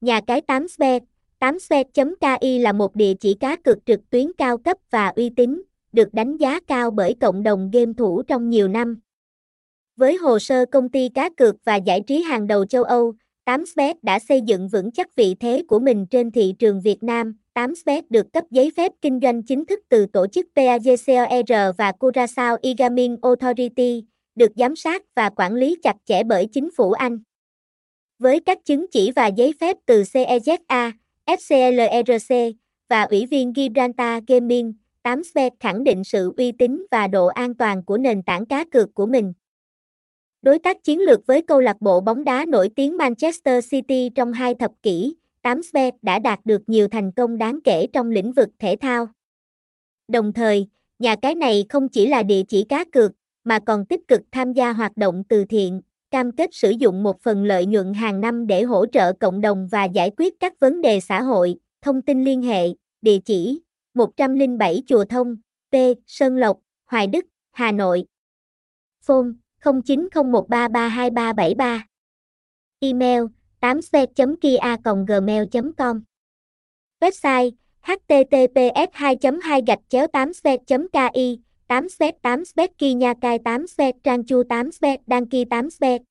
Nhà cái 8 Svet, 8 Svet.ki là một địa chỉ cá cược trực tuyến cao cấp và uy tín, được đánh giá cao bởi cộng đồng game thủ trong nhiều năm. Với hồ sơ công ty cá cược và giải trí hàng đầu châu Âu, 8Sbet đã xây dựng vững chắc vị thế của mình trên thị trường Việt Nam. 8Sbet được cấp giấy phép kinh doanh chính thức từ tổ chức PAJCOR và Curaçao e-Gaming Authority, được giám sát và quản lý chặt chẽ bởi chính phủ Anh. Với các chứng chỉ và giấy phép từ CEZA, FCLRC và Ủy viên Gibraltar Gaming, 8 Spec khẳng định sự uy tín và độ an toàn của nền tảng cá cược của mình. Đối tác chiến lược với câu lạc bộ bóng đá nổi tiếng Manchester City trong hai thập kỷ, 8 Spec đã đạt được nhiều thành công đáng kể trong lĩnh vực thể thao. Đồng thời, nhà cái này không chỉ là địa chỉ cá cược, mà còn tích cực tham gia hoạt động từ thiện, cam kết sử dụng một phần lợi nhuận hàng năm để hỗ trợ cộng đồng và giải quyết các vấn đề xã hội. Thông tin liên hệ, địa chỉ 107 Chùa Thông, P. Sơn Lộc, Hoài Đức, Hà Nội. Phone 0901332373. Email 8 kia gmail com Website https 2 2 gạch chéo 8 ki 8 spec 8 spec ki nha cai 8 spec trang chu 8 spec đăng ký 8 spec